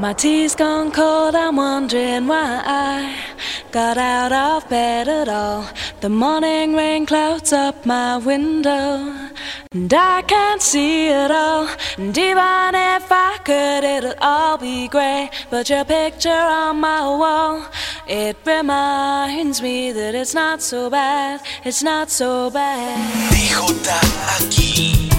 My tea's gone cold, I'm wondering why I got out of bed at all. The morning rain clouds up my window, and I can't see it all. And even if I could, it'll all be grey. But your picture on my wall, it reminds me that it's not so bad, it's not so bad. DJ aquí.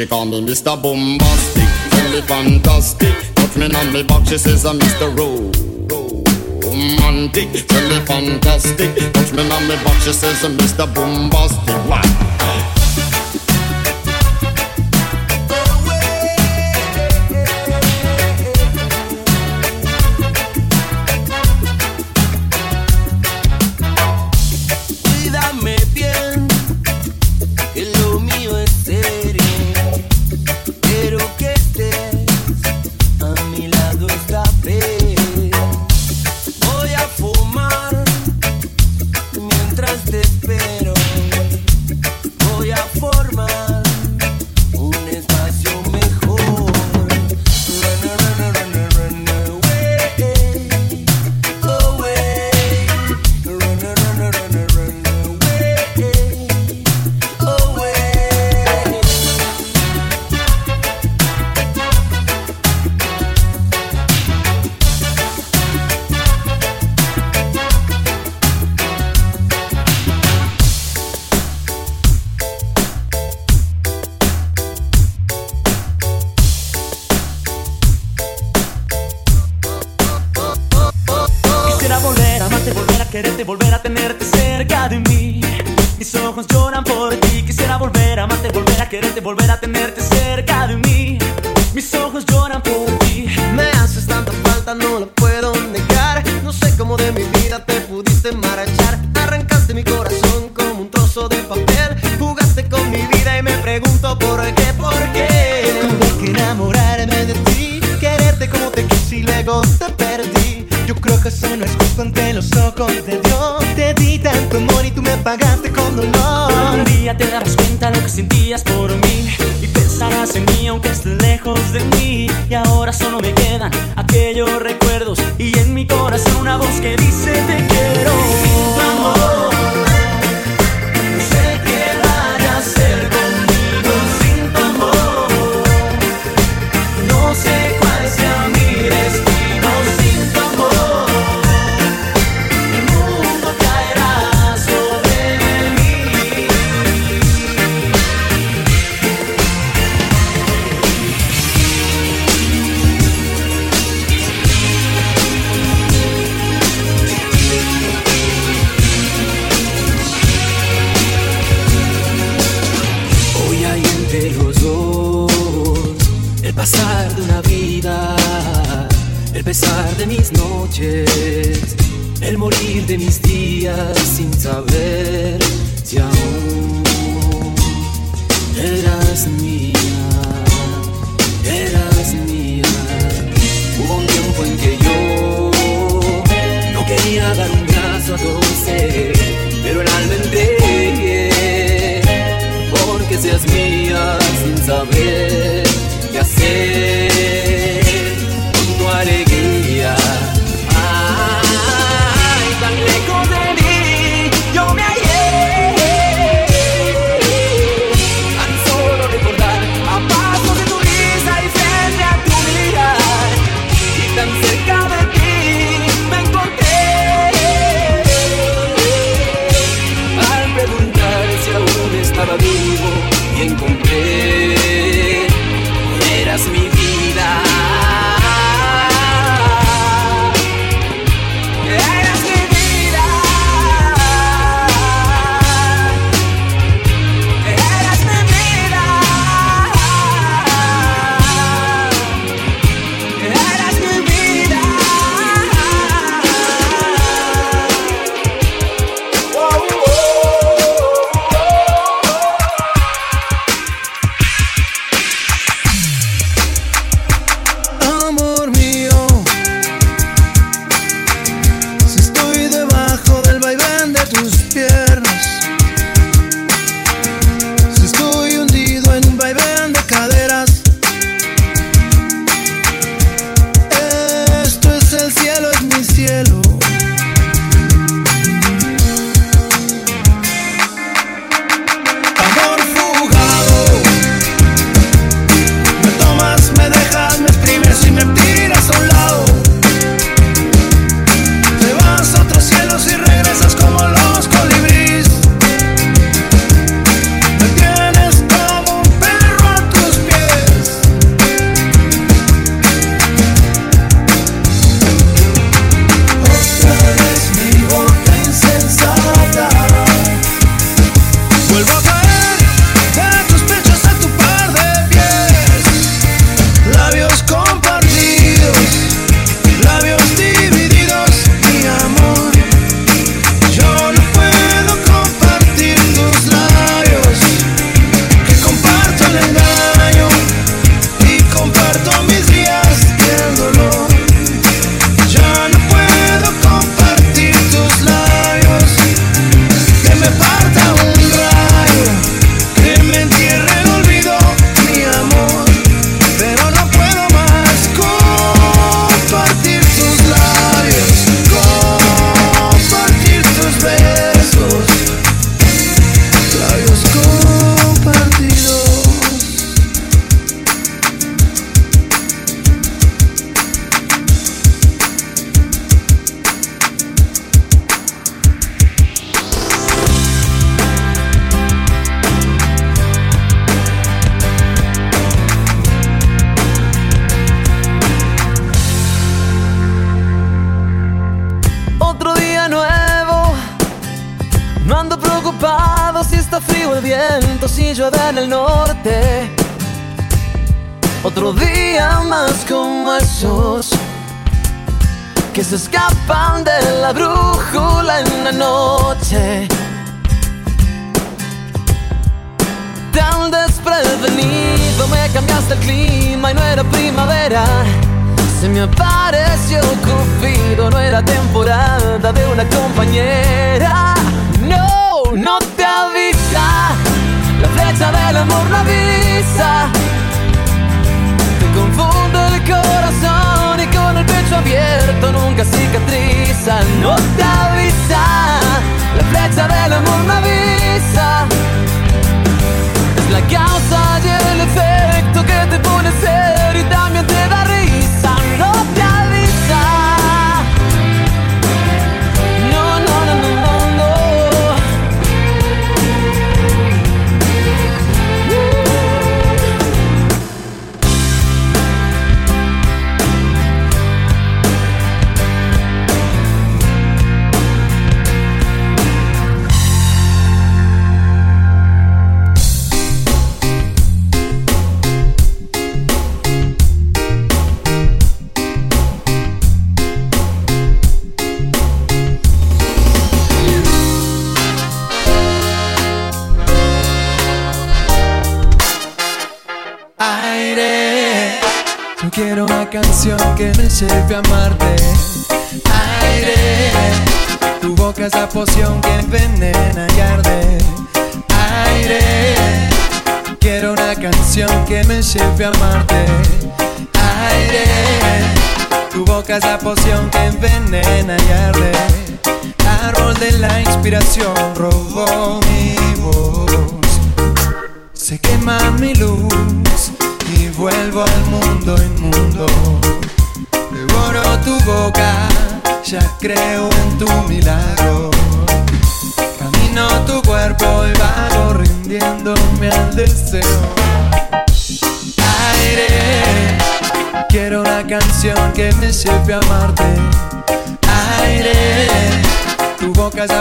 She call me Mr. Boombastic, me fantastic. Touch me on me back, she says I'm Mr. Romantic, me fantastic. Touch me on me back, she says I'm Mr. Boombastic. What?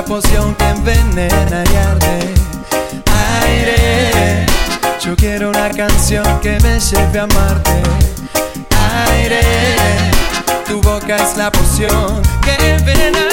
poción que envenena y arde. Aire, yo quiero una canción que me lleve a amarte. Aire, tu boca es la poción que envenena.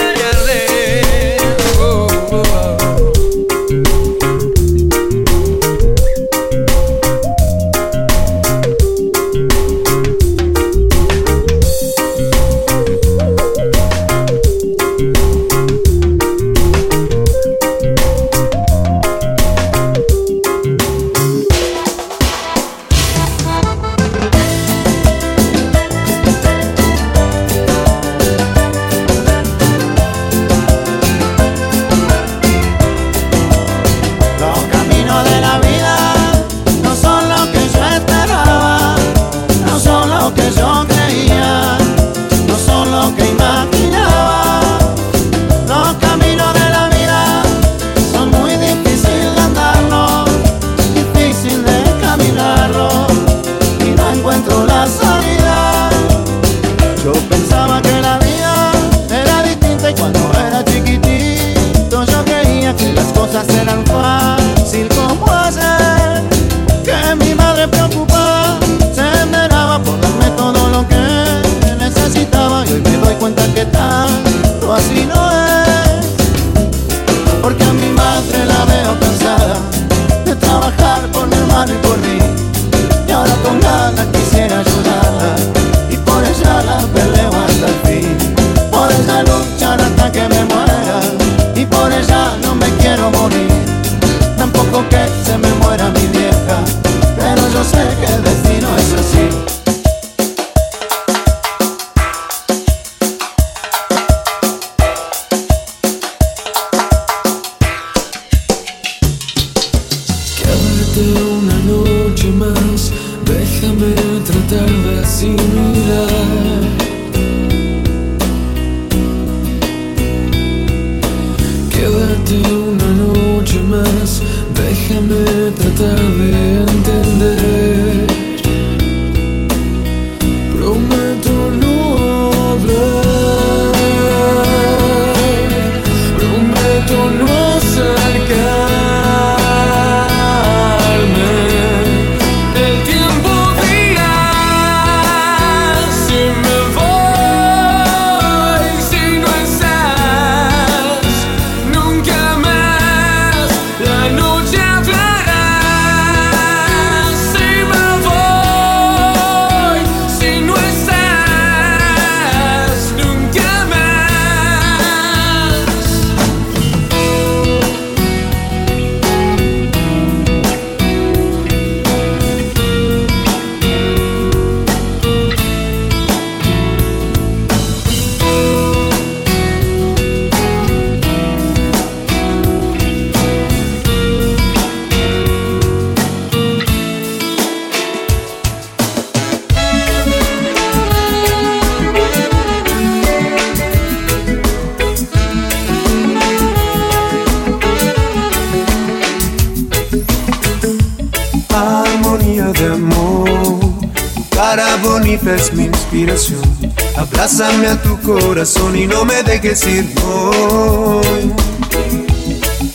abrazarme a tu corazón y no me dejes ir hoy.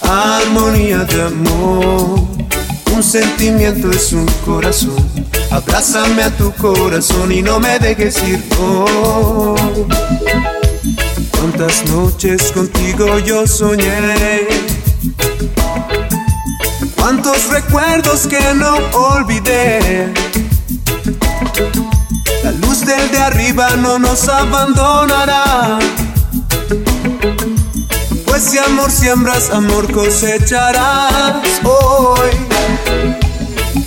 Armonía de amor, un sentimiento es un corazón. Abrázame a tu corazón y no me dejes ir hoy. Cuántas noches contigo yo soñé. Cuántos recuerdos que no olvidé luz del de arriba no nos abandonará. Pues si amor siembras, amor cosecharás hoy.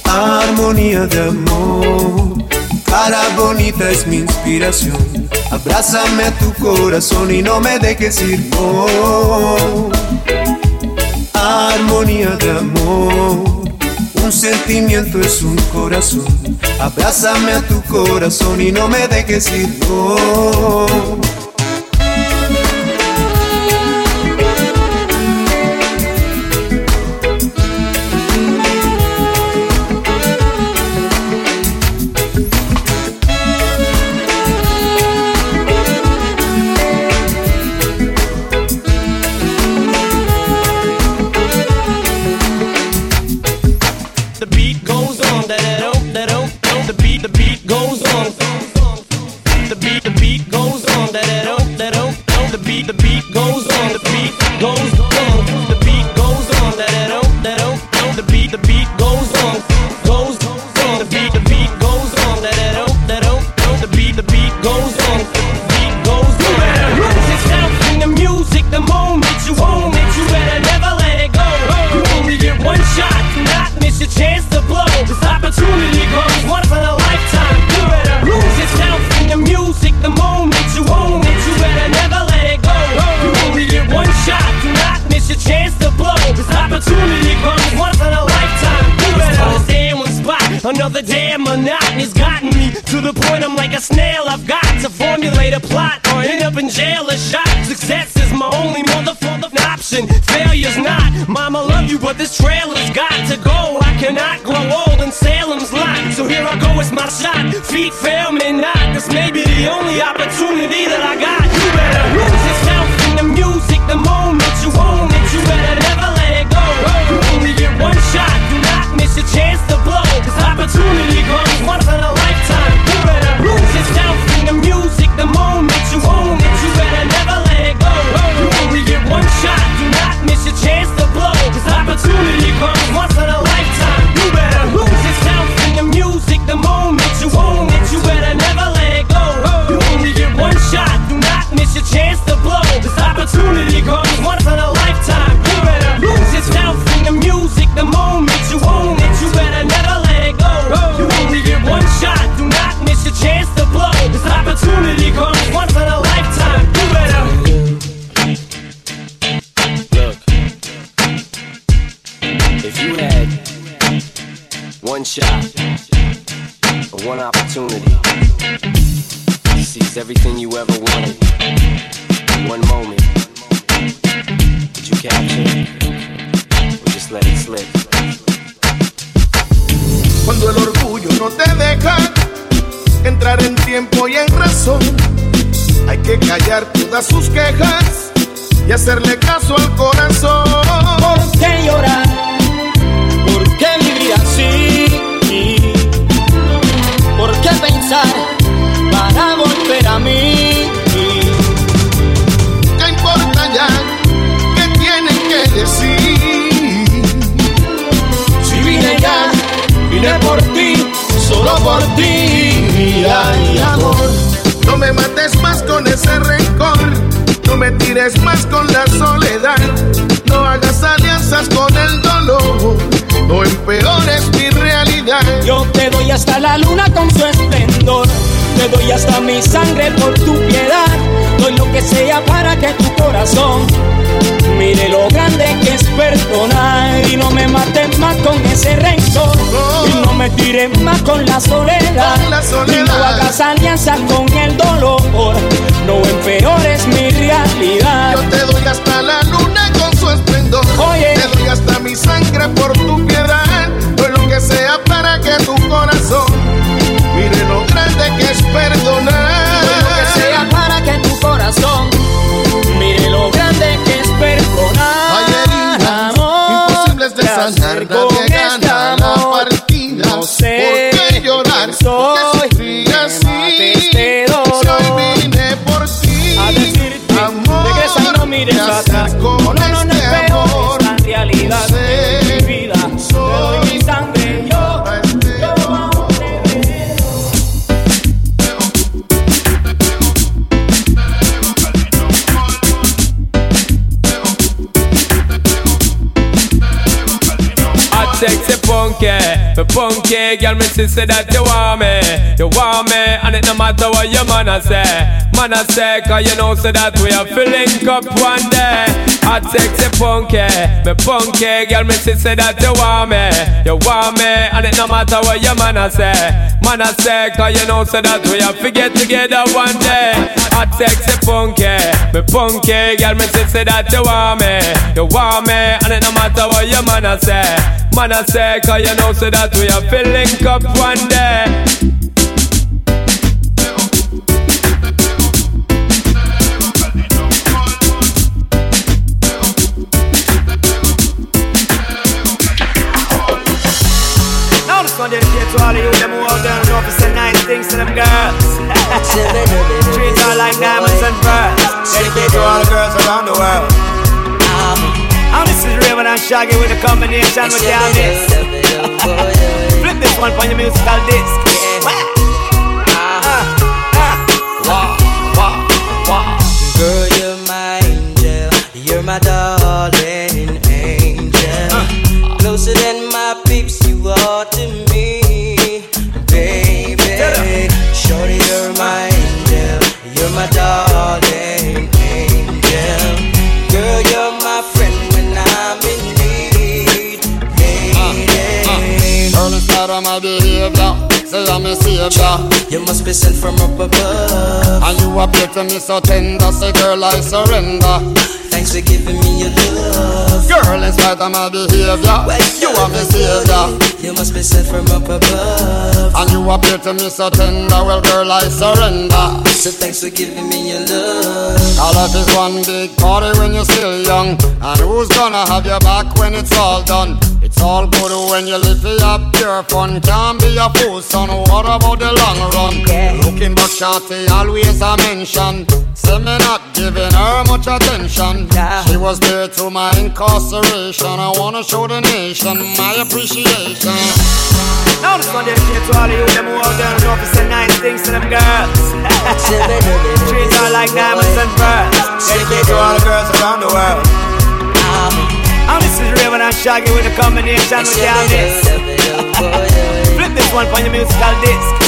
Armonía de amor, cara bonita es mi inspiración. Abrázame a tu corazón y no me dejes ir. Oh, armonía de amor un sentimiento, es un corazón. Abrázame a tu corazón y no me dejes ir. Oh. me tires más con la soledad. Con la soledad. Y no hagas alianzas con punky girl, me say that you want me, you want me, and it no matter what your man a say, man a say, cause you know say that we are filling up one day. I sexy punky, me punky girl, me see say that you want me, you want me, and it no matter what your man a say, man a say, cause you know say that we are get together one day. I sexy punky, me punky girl, me see say that you want me, you want me, and it no matter what your man a say. Man, I say, cause you know, so that we are filling up one day. Dedicated to all of you them who out there and know if say nice things to them girls. Treat her like diamonds and pearls. Dedicated to all the girls around the world. And this is Rayvon and Shaggy with the combination with your miss. Flip this one for your musical disc. Ah. Ah. Girl, you're my my behavior, say I'm a savior. You must be sent from up above. And you appear to me so tender, say girl, I surrender. Thanks for giving me your love. Girl, in spite of my behavior, you are my savior. You must be sent from up above. And you appear to me so tender, well, girl, I surrender. So thanks for giving me your love. All life is one big party when you're still young. And who's gonna have your back when it's all done? It's all good when you live for your pure fun. Can't be a fool, son. What about the long run? Looking back, shorty, always a mention. Say me not giving her much attention. She was there to my incarceration. I wanna show the nation my appreciation. Now this one dedicated to all of you them who out there and know if say nice things to them girls. Treat her like diamonds and pearls. Dedicated to all the girls around the world. And this is Rayvon and Shaggy with the combination with your miss. Flip this one for your musical disc.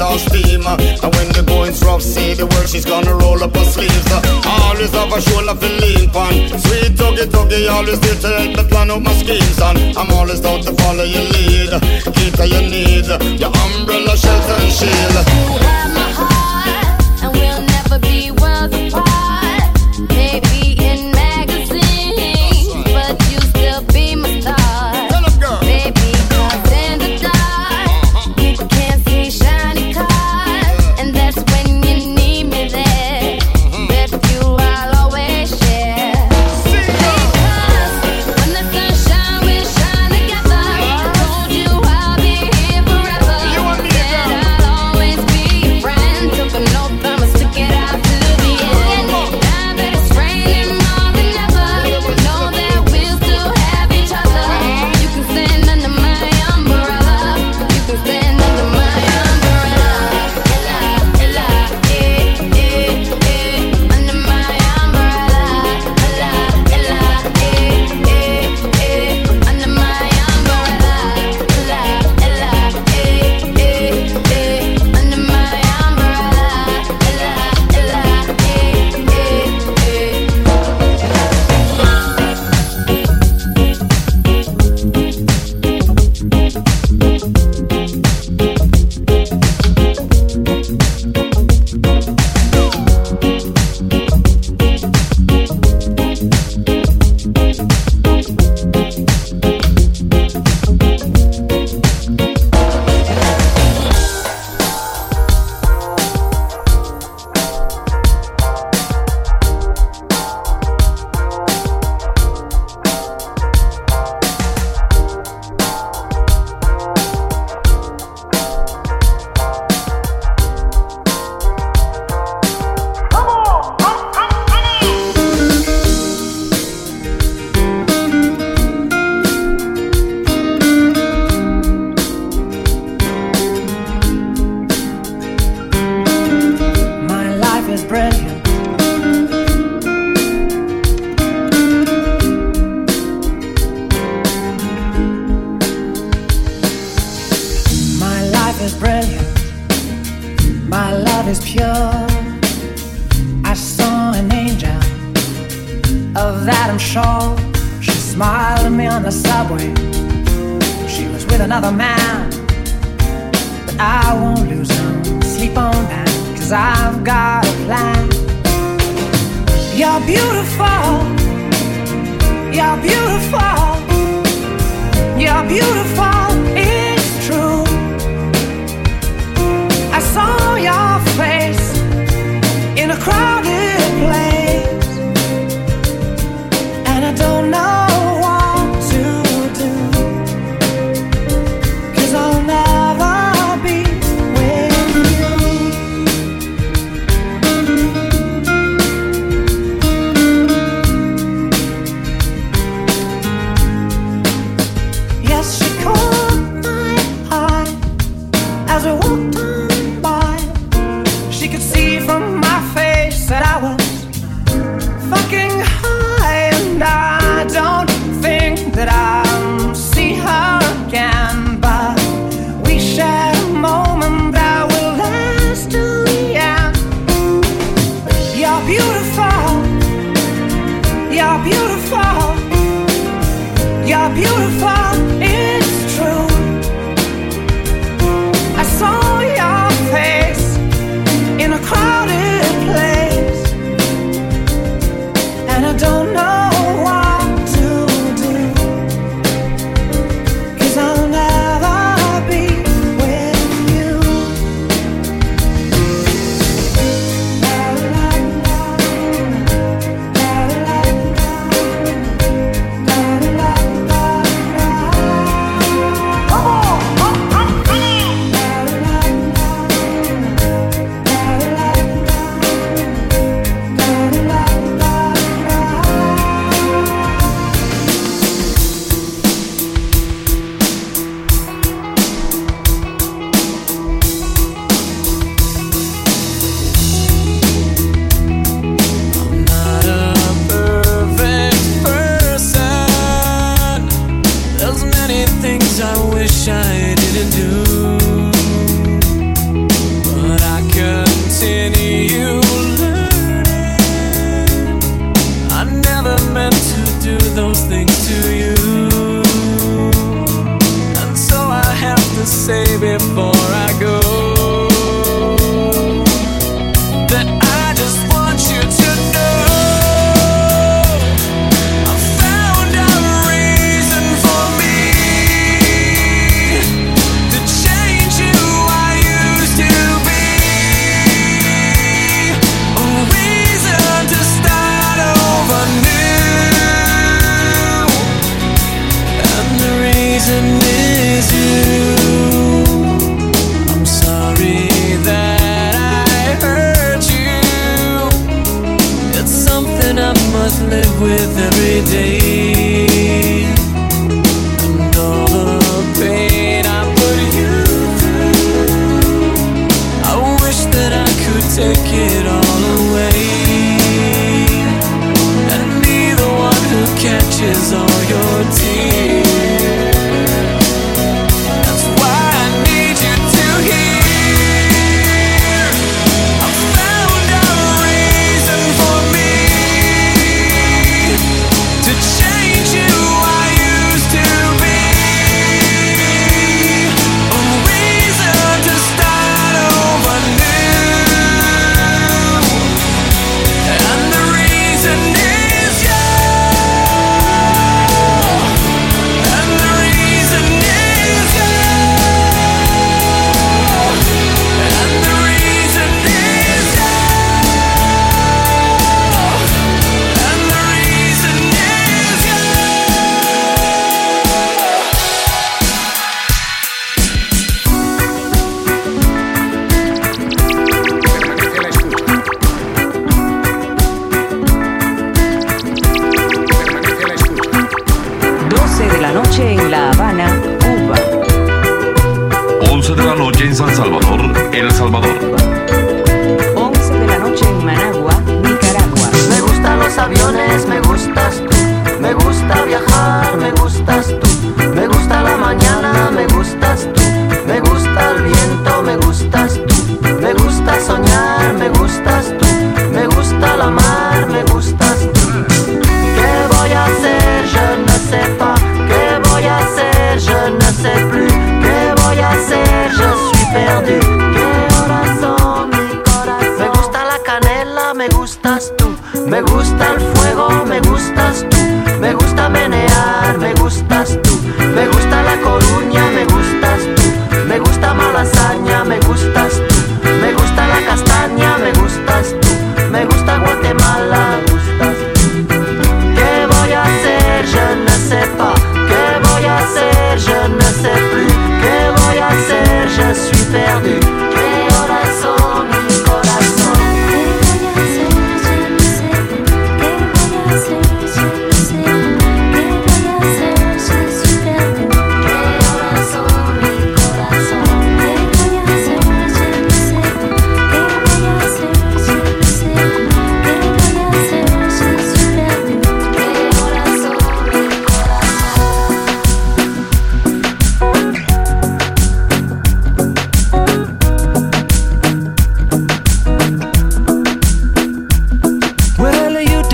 out all steam. And when the going's rough, see the work, she's gonna roll up her sleeves. Always have a shoulder to lean on. Sweet tuggy tuggy, always there to help me plan out my schemes. And I'm always out to follow your lead. Keep your need, your umbrella, shelter, and shield. You have my heart, and we'll never be worth. apart.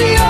Minutos y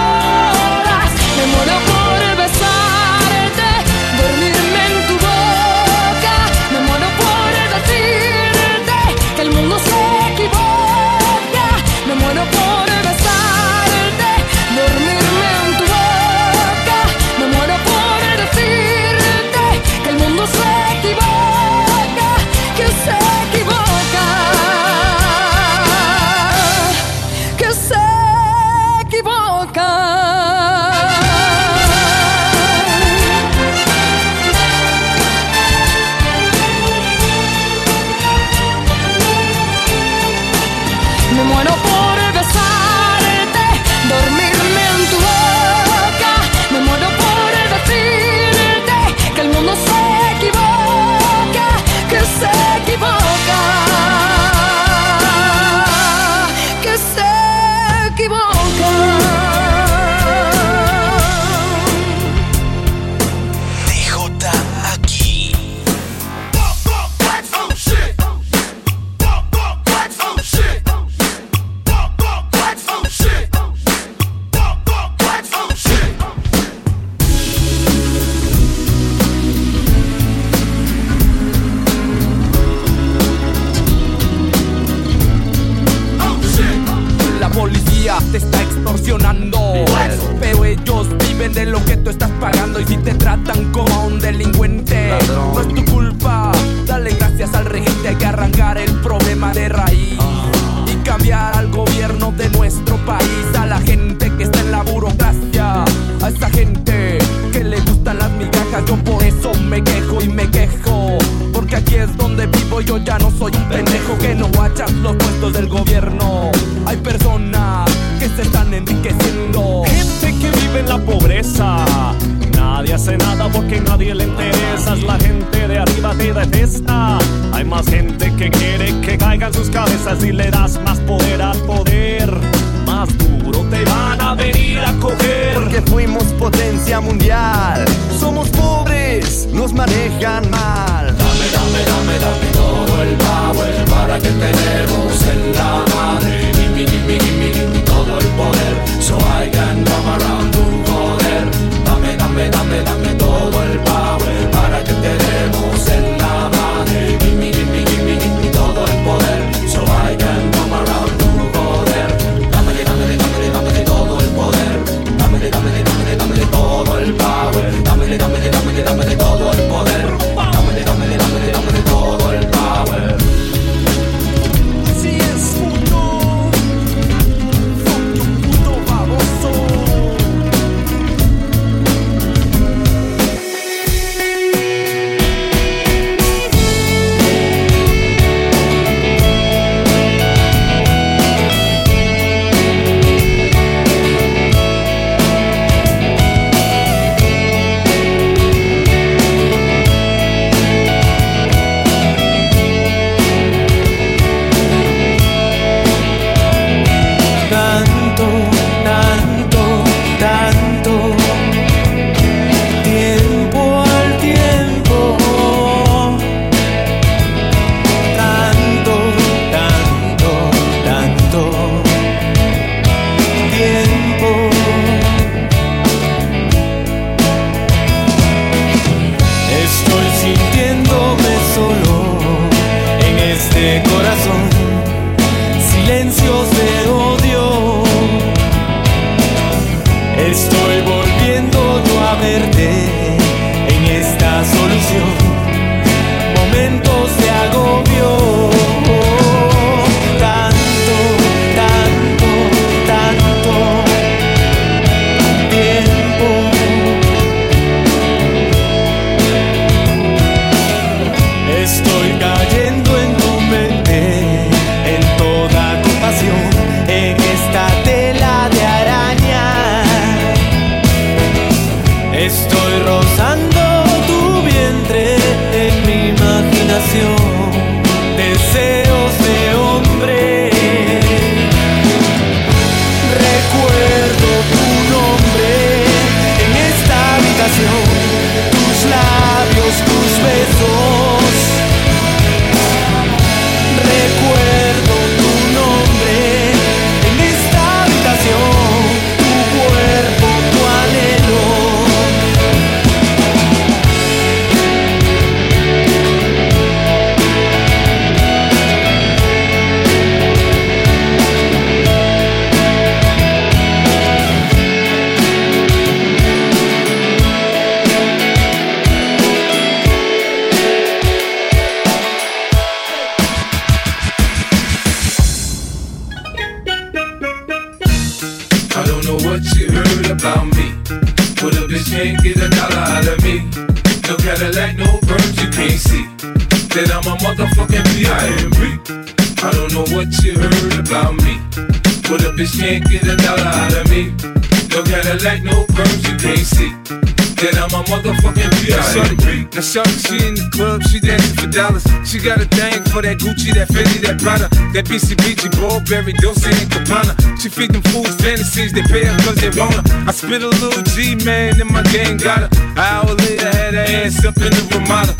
that BCBG, Burberry, Dolce and Gabbana. She feed them fools fantasies, they pay her cause they her. I spit a little G, man, and my gang got her. Hour later, had her ass up in the Ramada.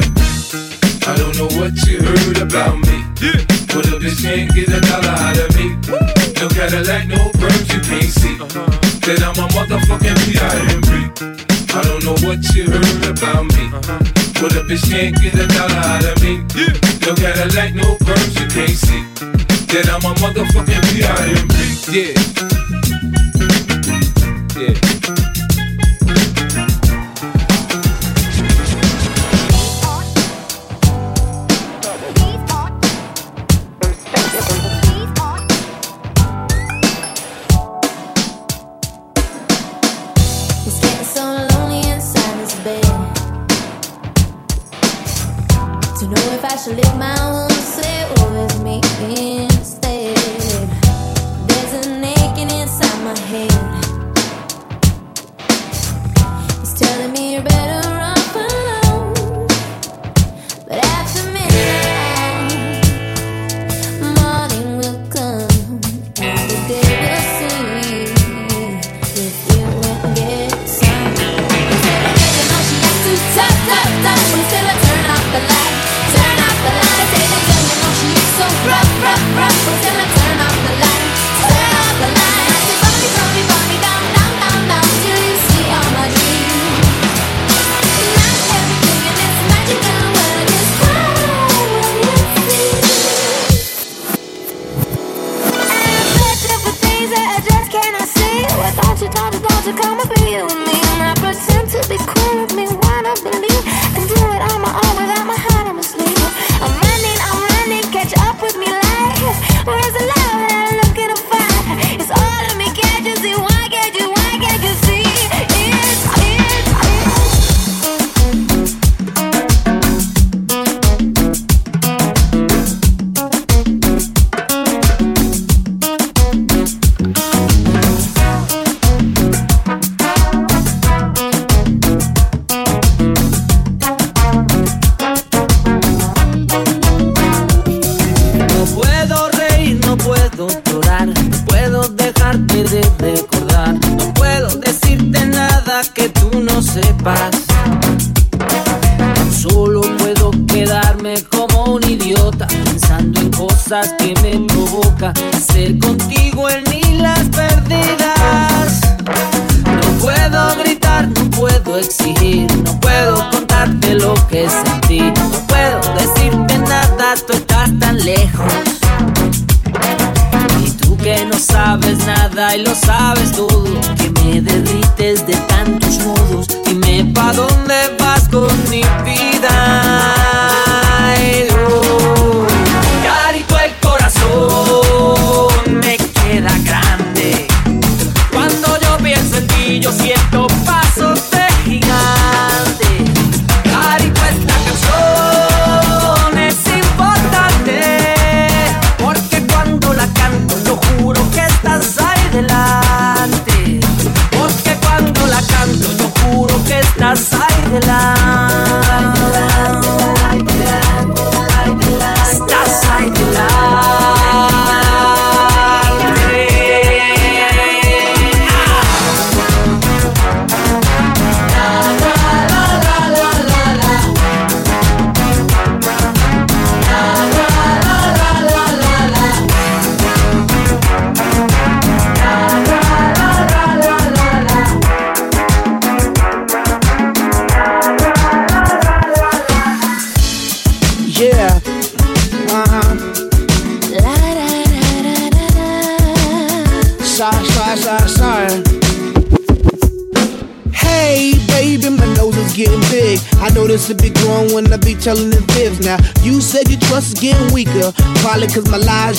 I don't know what you heard about me. But a bitch can't get a dollar out of me. No Cadillac, no perms you can't see. Uh-huh. That I'm a motherfucking B.I.M.B. I don't know what you heard about me. Uh-huh. But a bitch can't get a dollar out of me. No Cadillac, no perms you can't see. That I'm a motherfucking B.I.M.B. Yeah. Yeah. Que tú no sepas. Solo puedo quedarme como un idiota pensando en cosas que me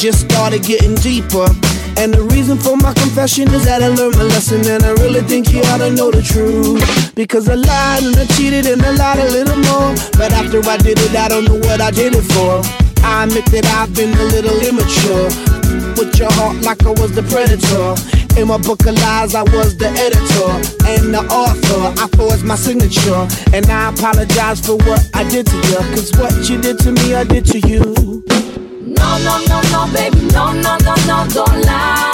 just started getting deeper. And the reason for my confession is that I learned my lesson. And I really think you ought to know the truth. Because I lied and I cheated and I lied a little more. But after I did it, I don't know what I did it for. I admit that I've been a little immature. With your heart like I was the predator. In my book of lies, I was the editor and the author. I forged my signature, and I apologize for what I did to you. Cause what you did to me, I did to you. No, no, no, no, baby, no, no, no, no, don't lie.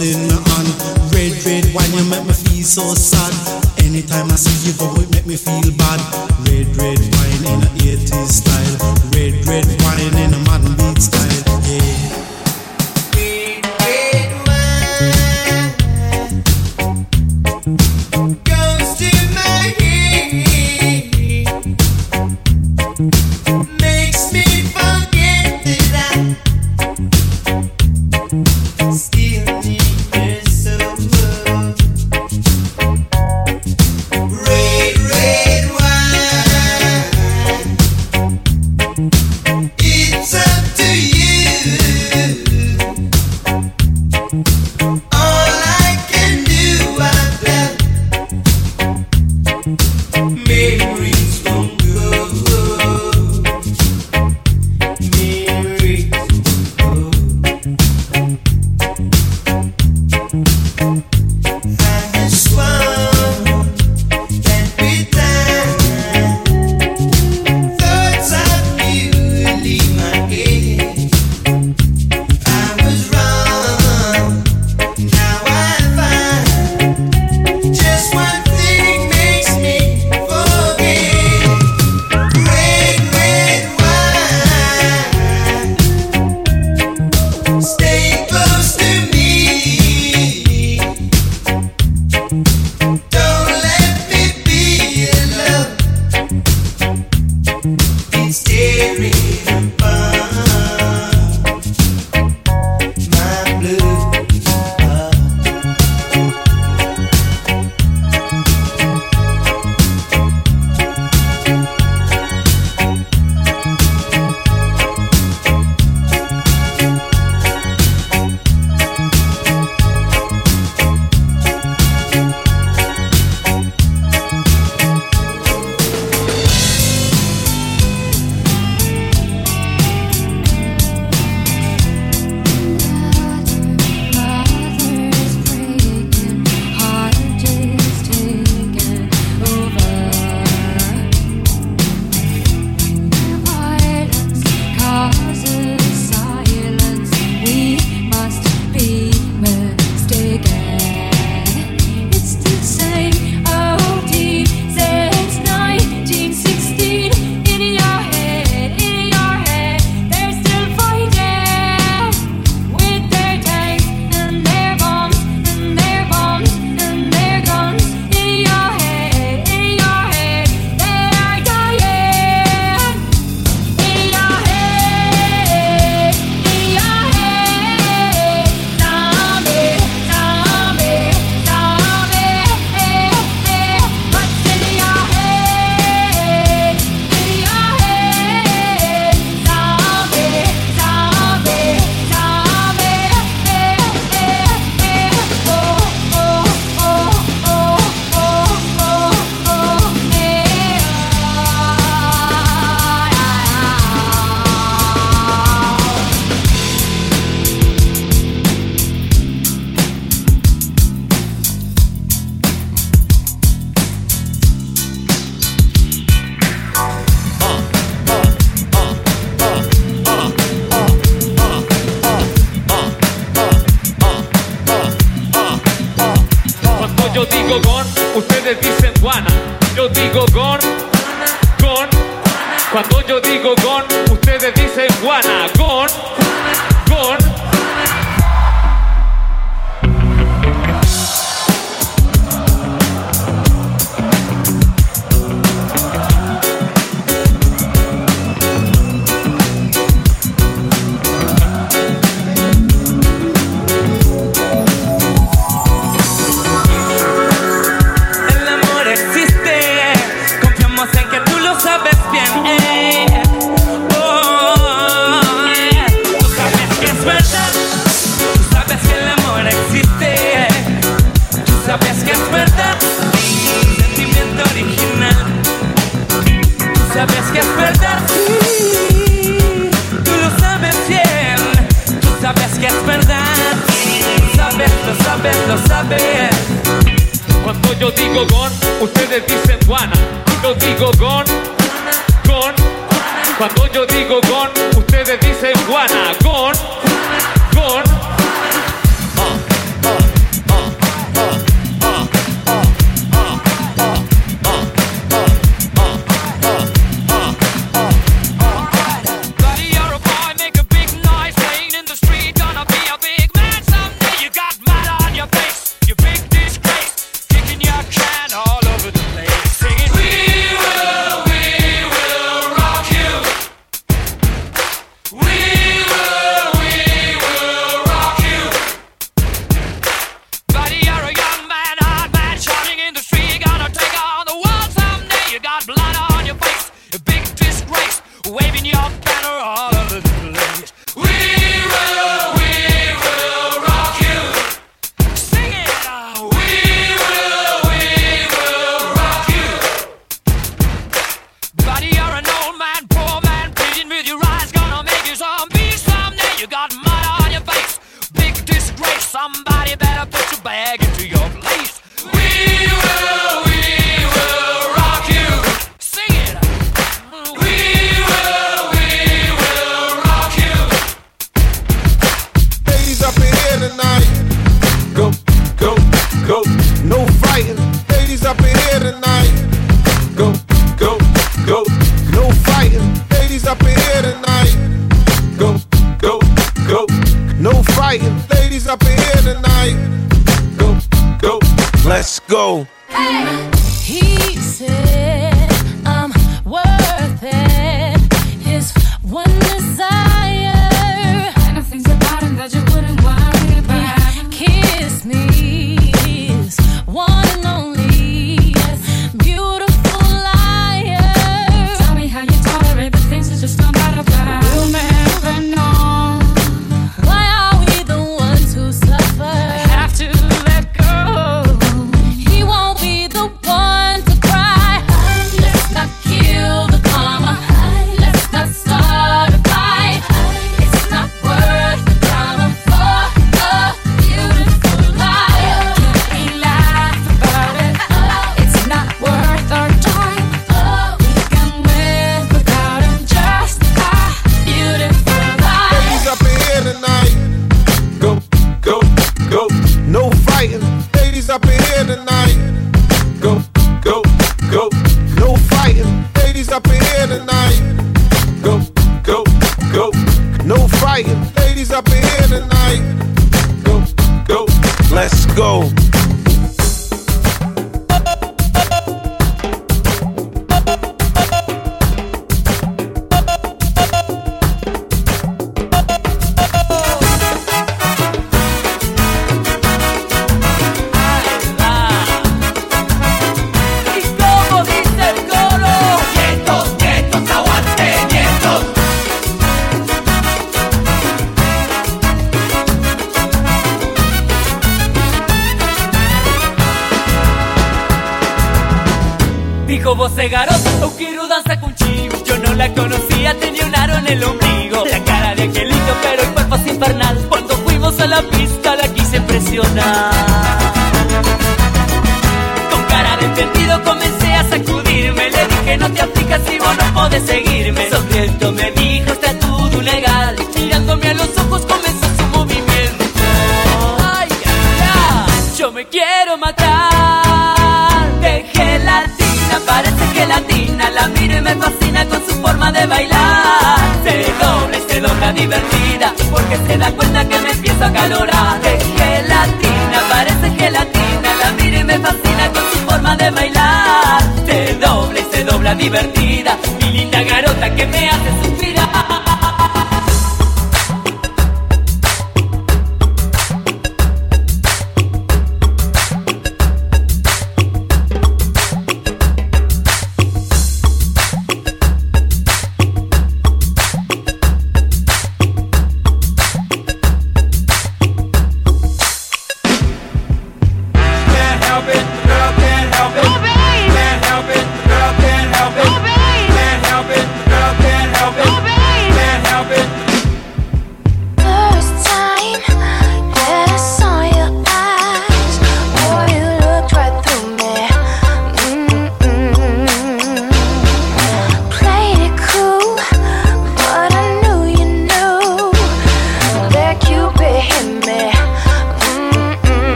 My hand. Red, red wine, you make me feel so sad.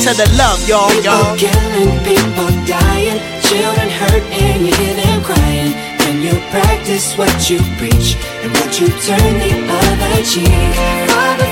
to the love, y'all, y'all. People killing, people dying, children hurt, and you hear them crying. Can you practice what you preach, and what you turn the other cheek. Father,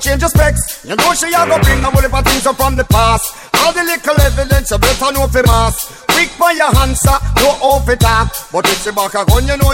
change your specs. You know she a go bring a whole heap of things up from the past. All the little evidence you better know for mass. Quick by your answer, no off it up. But if she back a gun, you know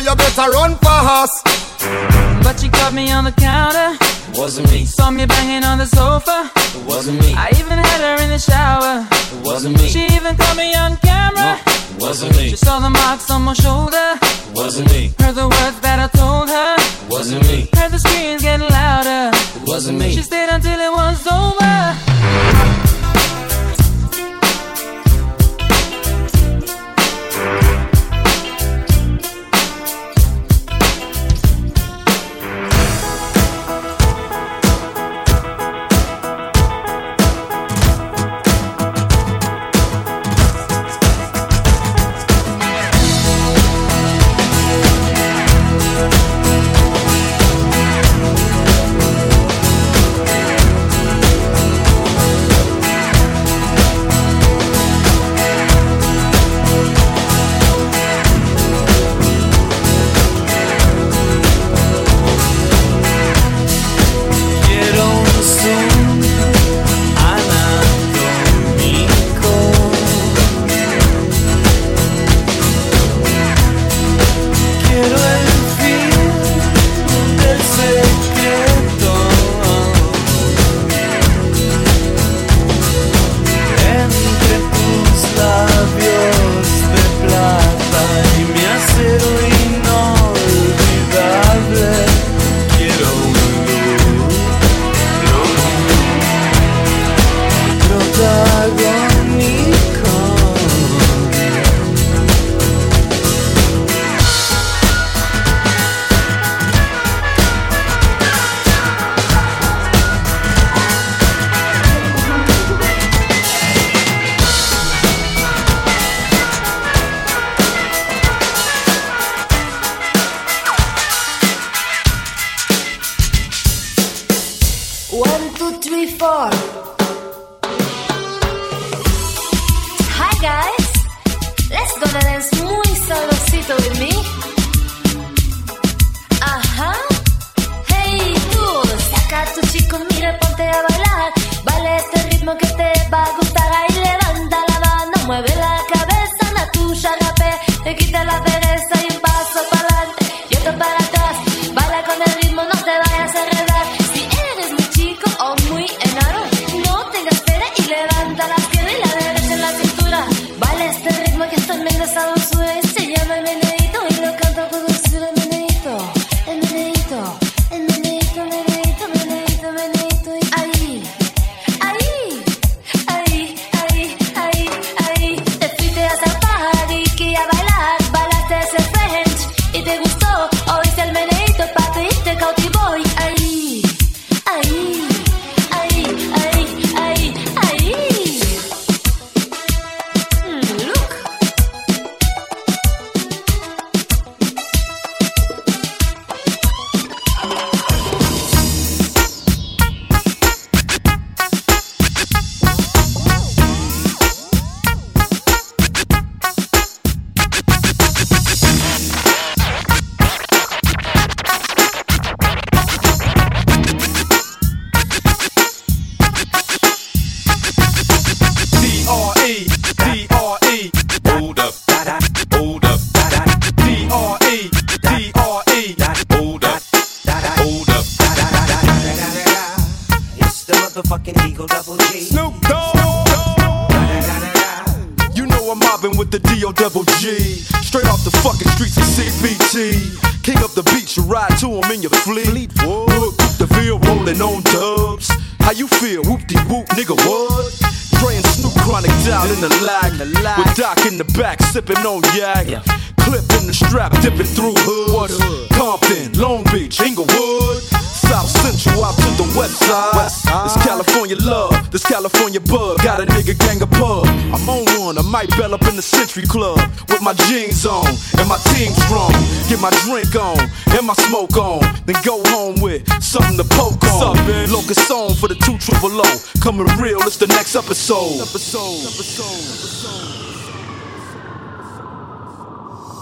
my drink on and my smoke on, then go home with something to poke on. Locust song for the two triple O. Coming real, it's the next episode. Episode.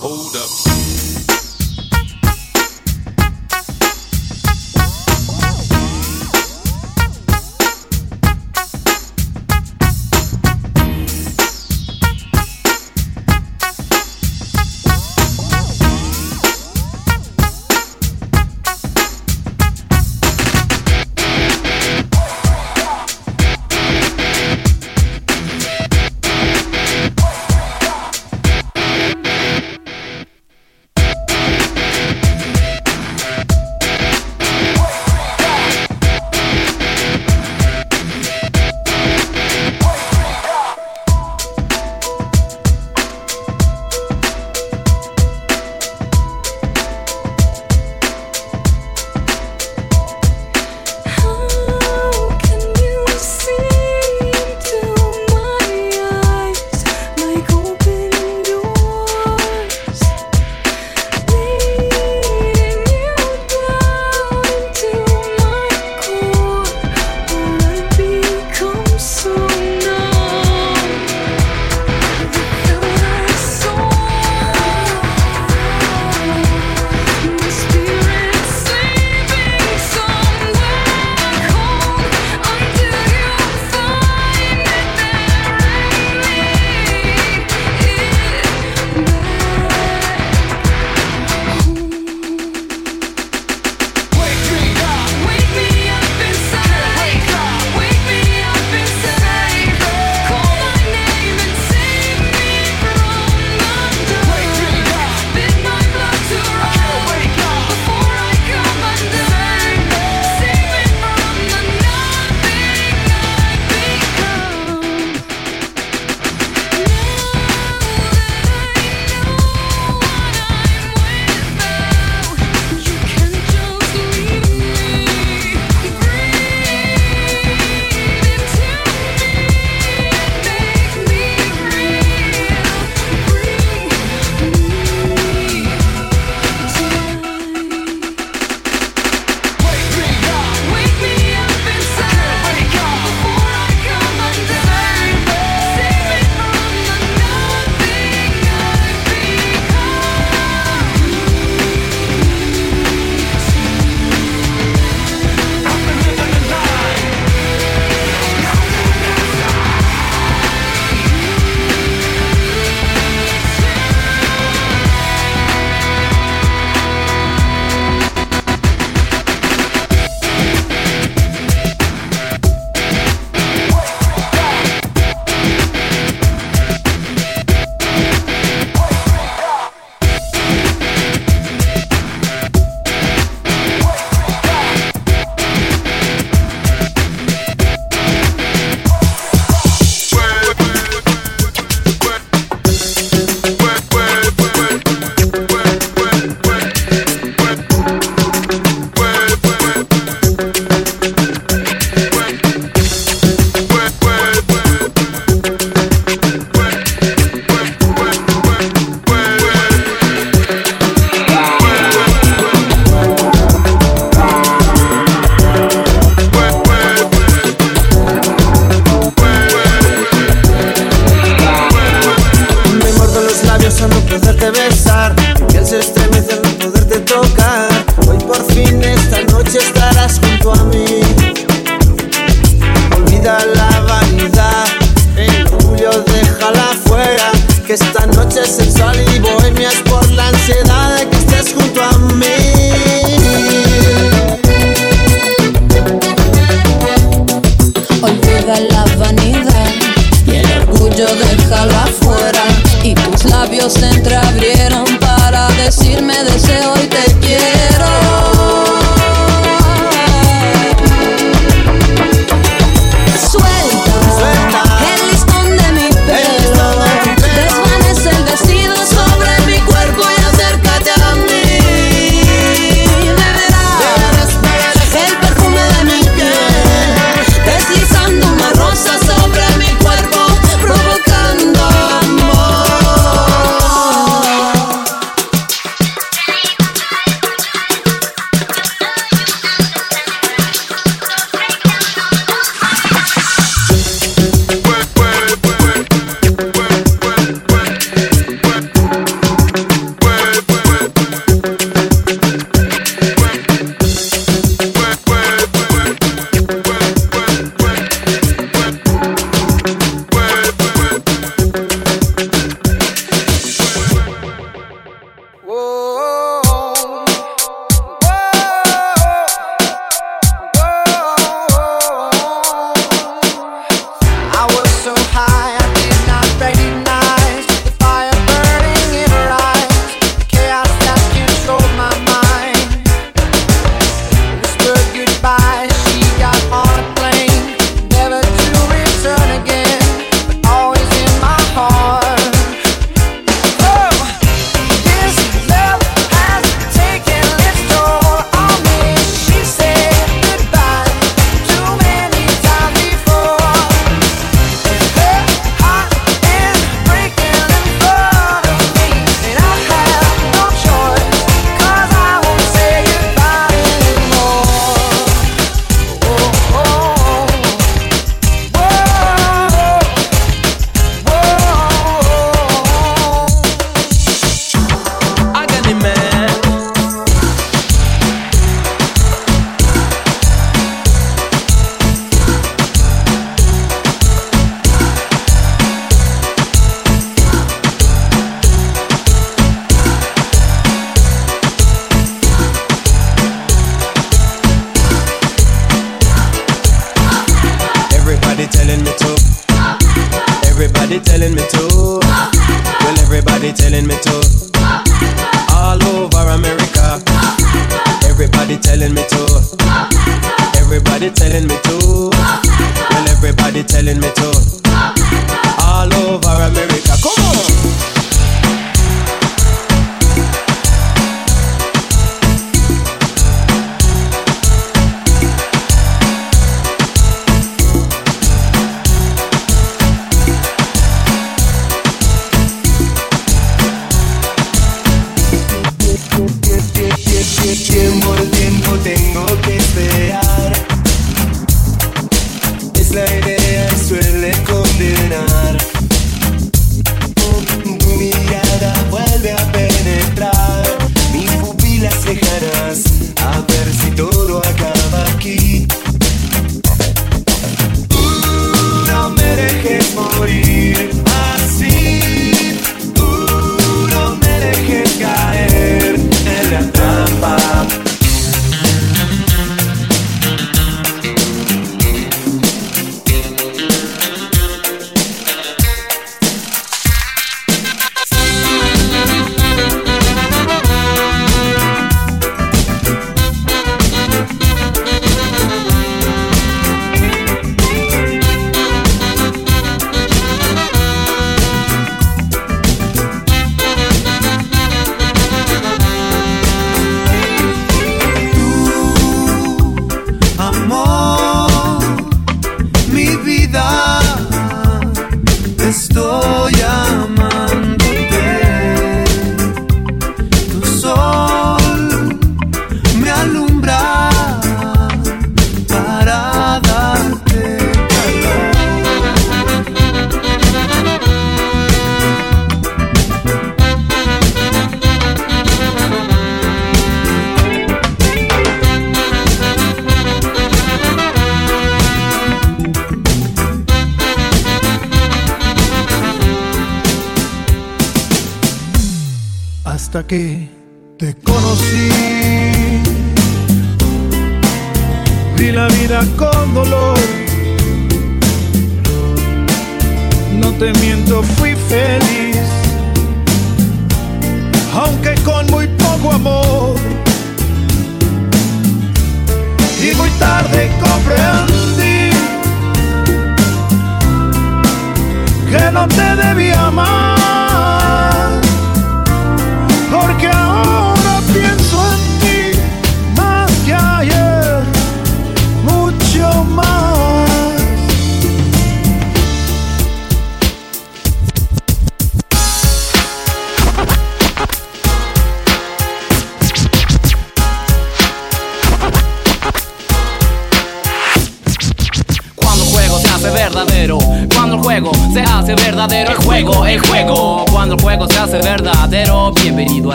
Hold up.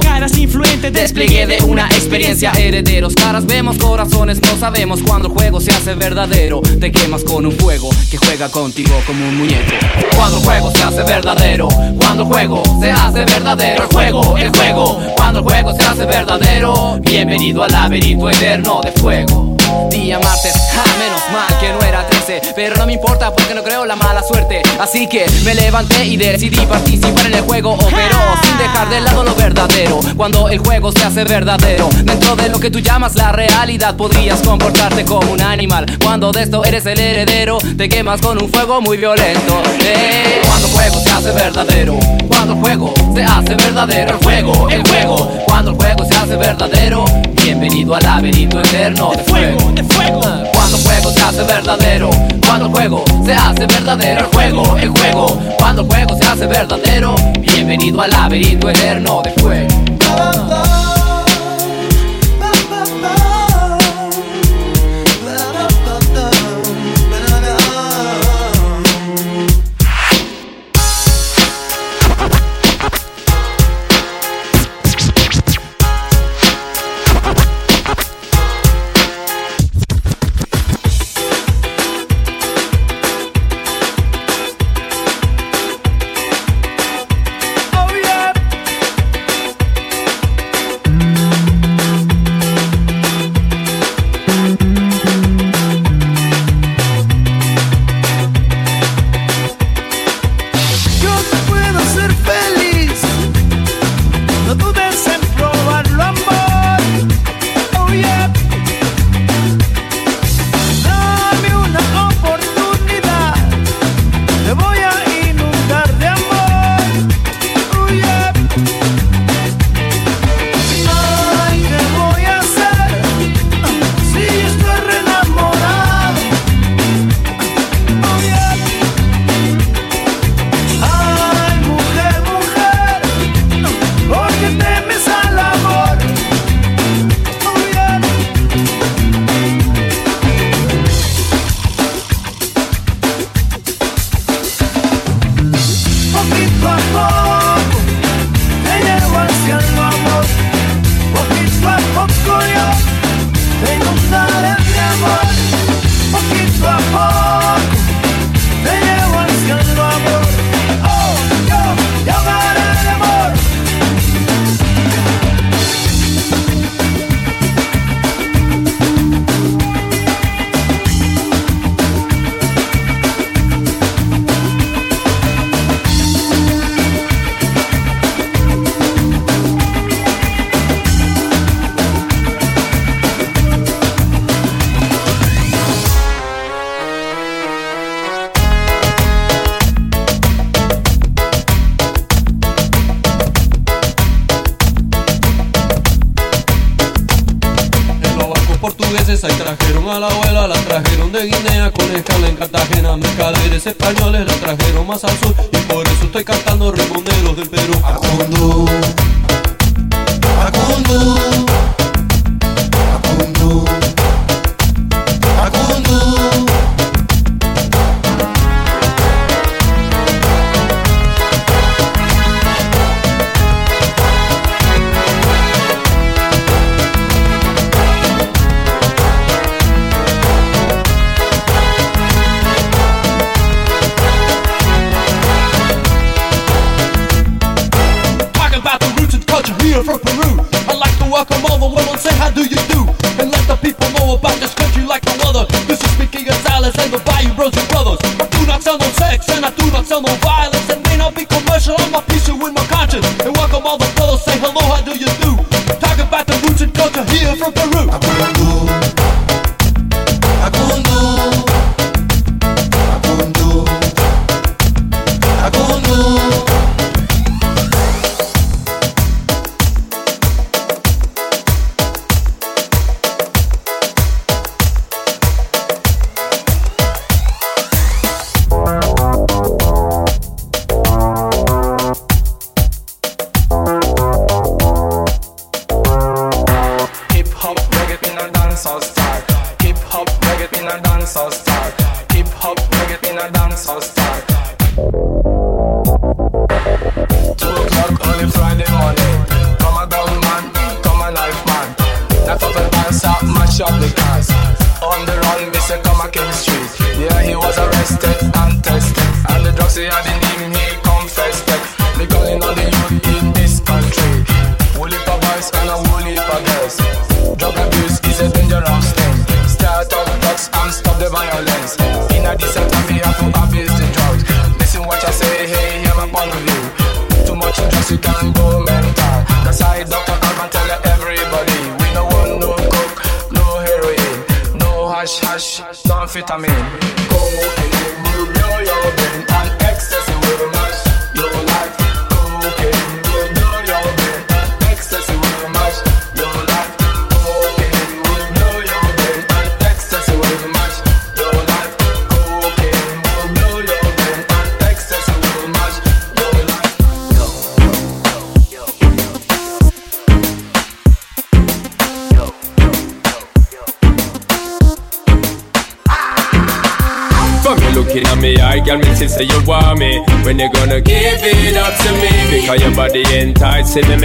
Caras influentes, despliegue de una experiencia. Herederos, caras vemos, corazones no sabemos. Cuando el juego se hace verdadero, te quemas con un fuego que juega contigo como un muñeco. Cuando el juego se hace verdadero, cuando el juego se hace verdadero, el juego, el juego, cuando el juego se hace verdadero, bienvenido al laberinto eterno de fuego. Día martes, ah, menos mal que no era 13 Pero no me importa porque no creo la mala suerte. Así que me levanté y decidí participar en el juego Pero sin dejar de lado lo verdadero. Cuando el juego se hace verdadero Dentro de lo que tú llamas la realidad Podrías comportarte como un animal. Cuando de esto eres el heredero Te quemas con un fuego muy violento. Eh, Cuando el juego se hace verdadero Cuando el juego se hace verdadero El juego, el juego Cuando el juego se hace verdadero Bienvenido al laberinto eterno de fuego, de fuego. Cuando el juego se hace verdadero, cuando el juego se hace verdadero, el juego, el juego. Cuando el juego se hace verdadero, bienvenido al laberinto eterno de fuego.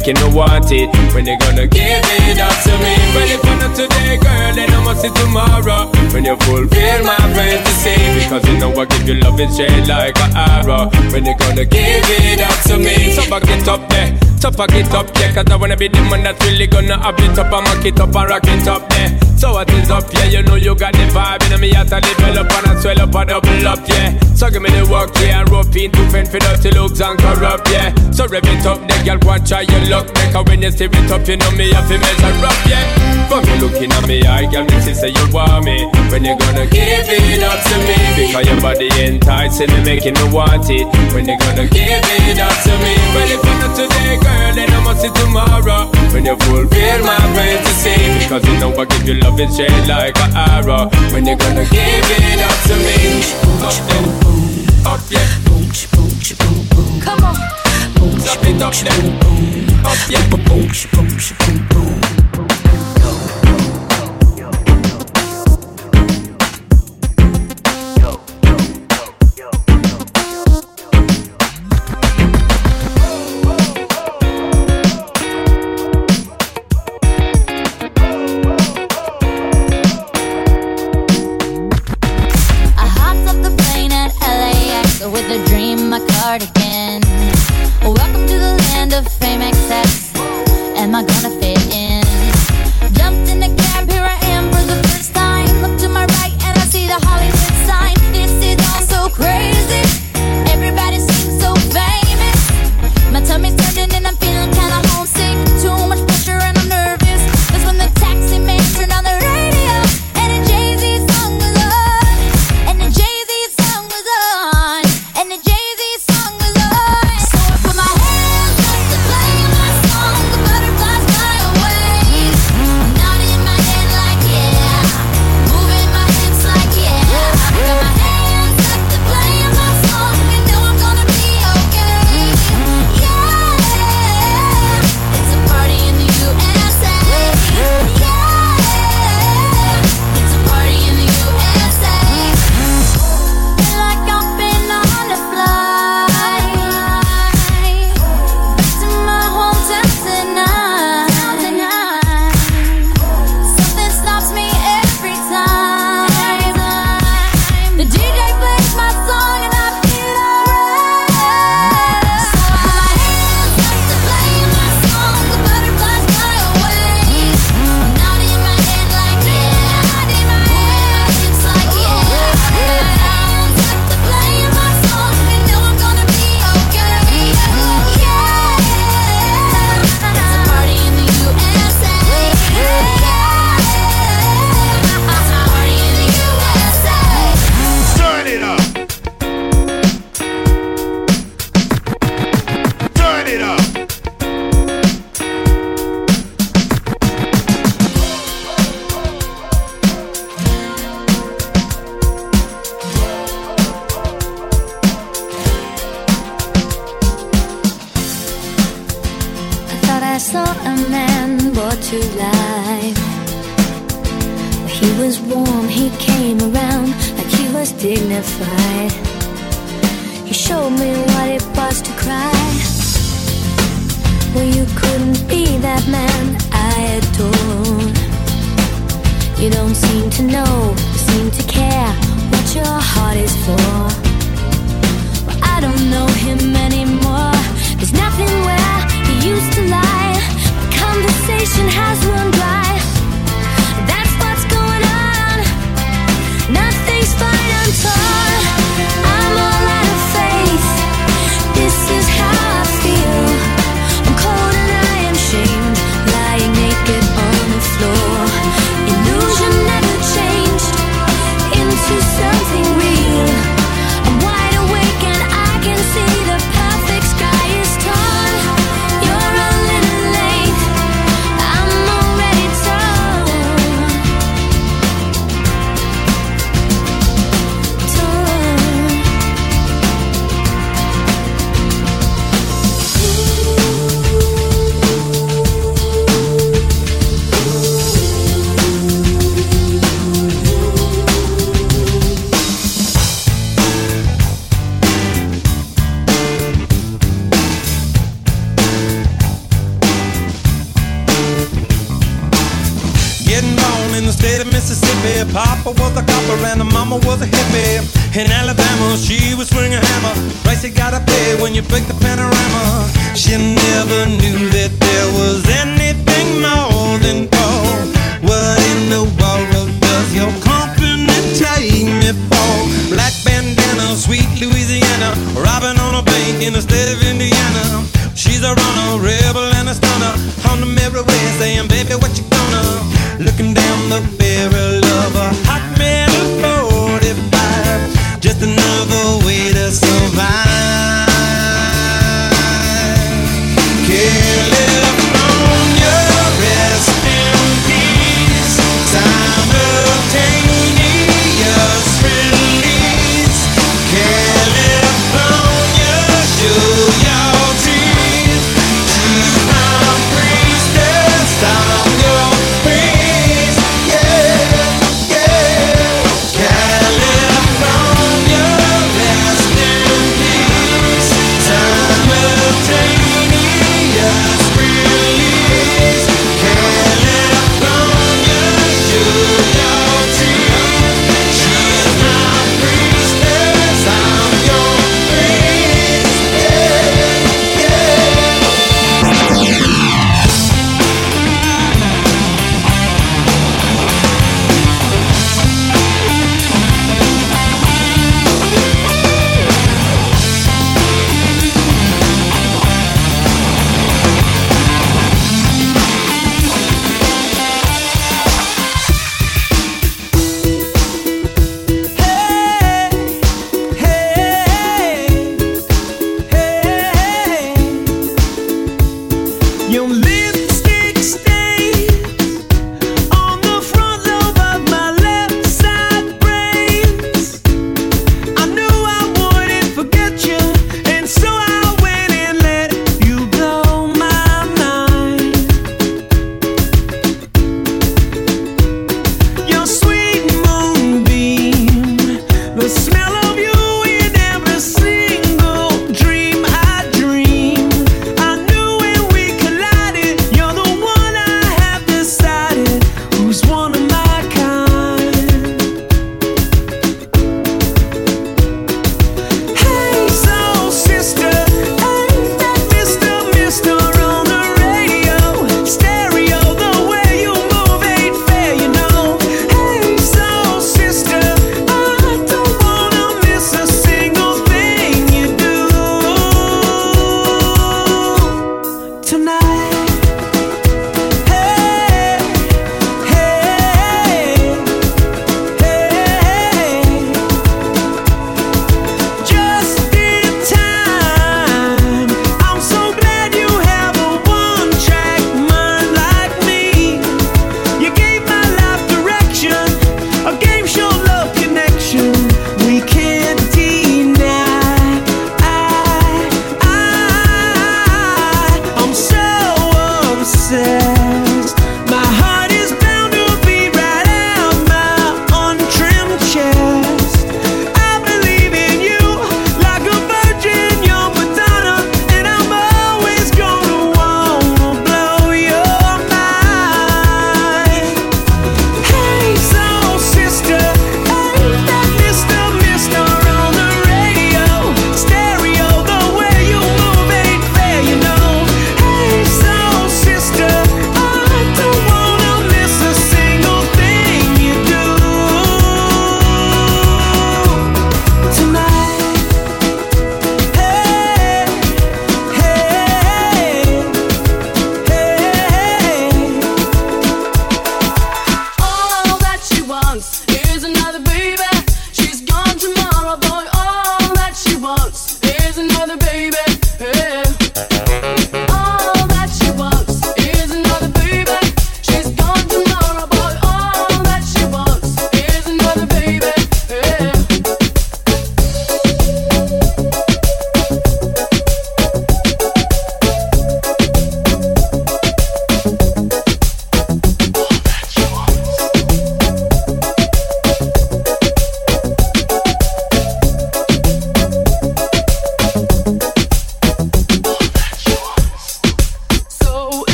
Me, making me want it. When you gonna give it up to me? Well, if not today, girl, then I must see tomorrow. When you fulfill my fantasy, because you know I give you love and shade like an arrow. When you gonna give it up to me? So back it up there, so back it up there, cause I wanna be the man that's really gonna have it up and mock it up and rock it up there. So what is up, yeah, you know you got the vibe, and me have to develop and I swell up and double up, yeah. So give me the work, yeah, and rope in to fend for dirty looks and corrupt, yeah. So rev it up, the girl, go and try because when you steer it up, you know me have to measure up, yeah. From you looking at me, I girl, me see say you want me. When you gonna give it up to me? Because your body enticing me, making me want it. When you gonna give it up to me? Well, if not today, girl, then I must see tomorrow. When you fulfill my fantasy, because you know I give you love and shade like an arrow. When you gonna give it up to me? Up then, up yeah. Come on. Boom, stop it up then, up yeah. I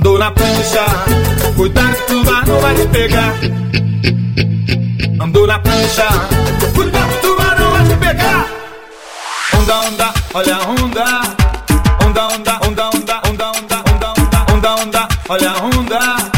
Andou na prancha, cuidado que o mar não vai te pegar. Andou na prancha, cuidado que o mar não vai te pegar. Onda, onda, olha a onda. Onda, onda, onda, onda, onda, onda, onda, onda, onda, olha a onda.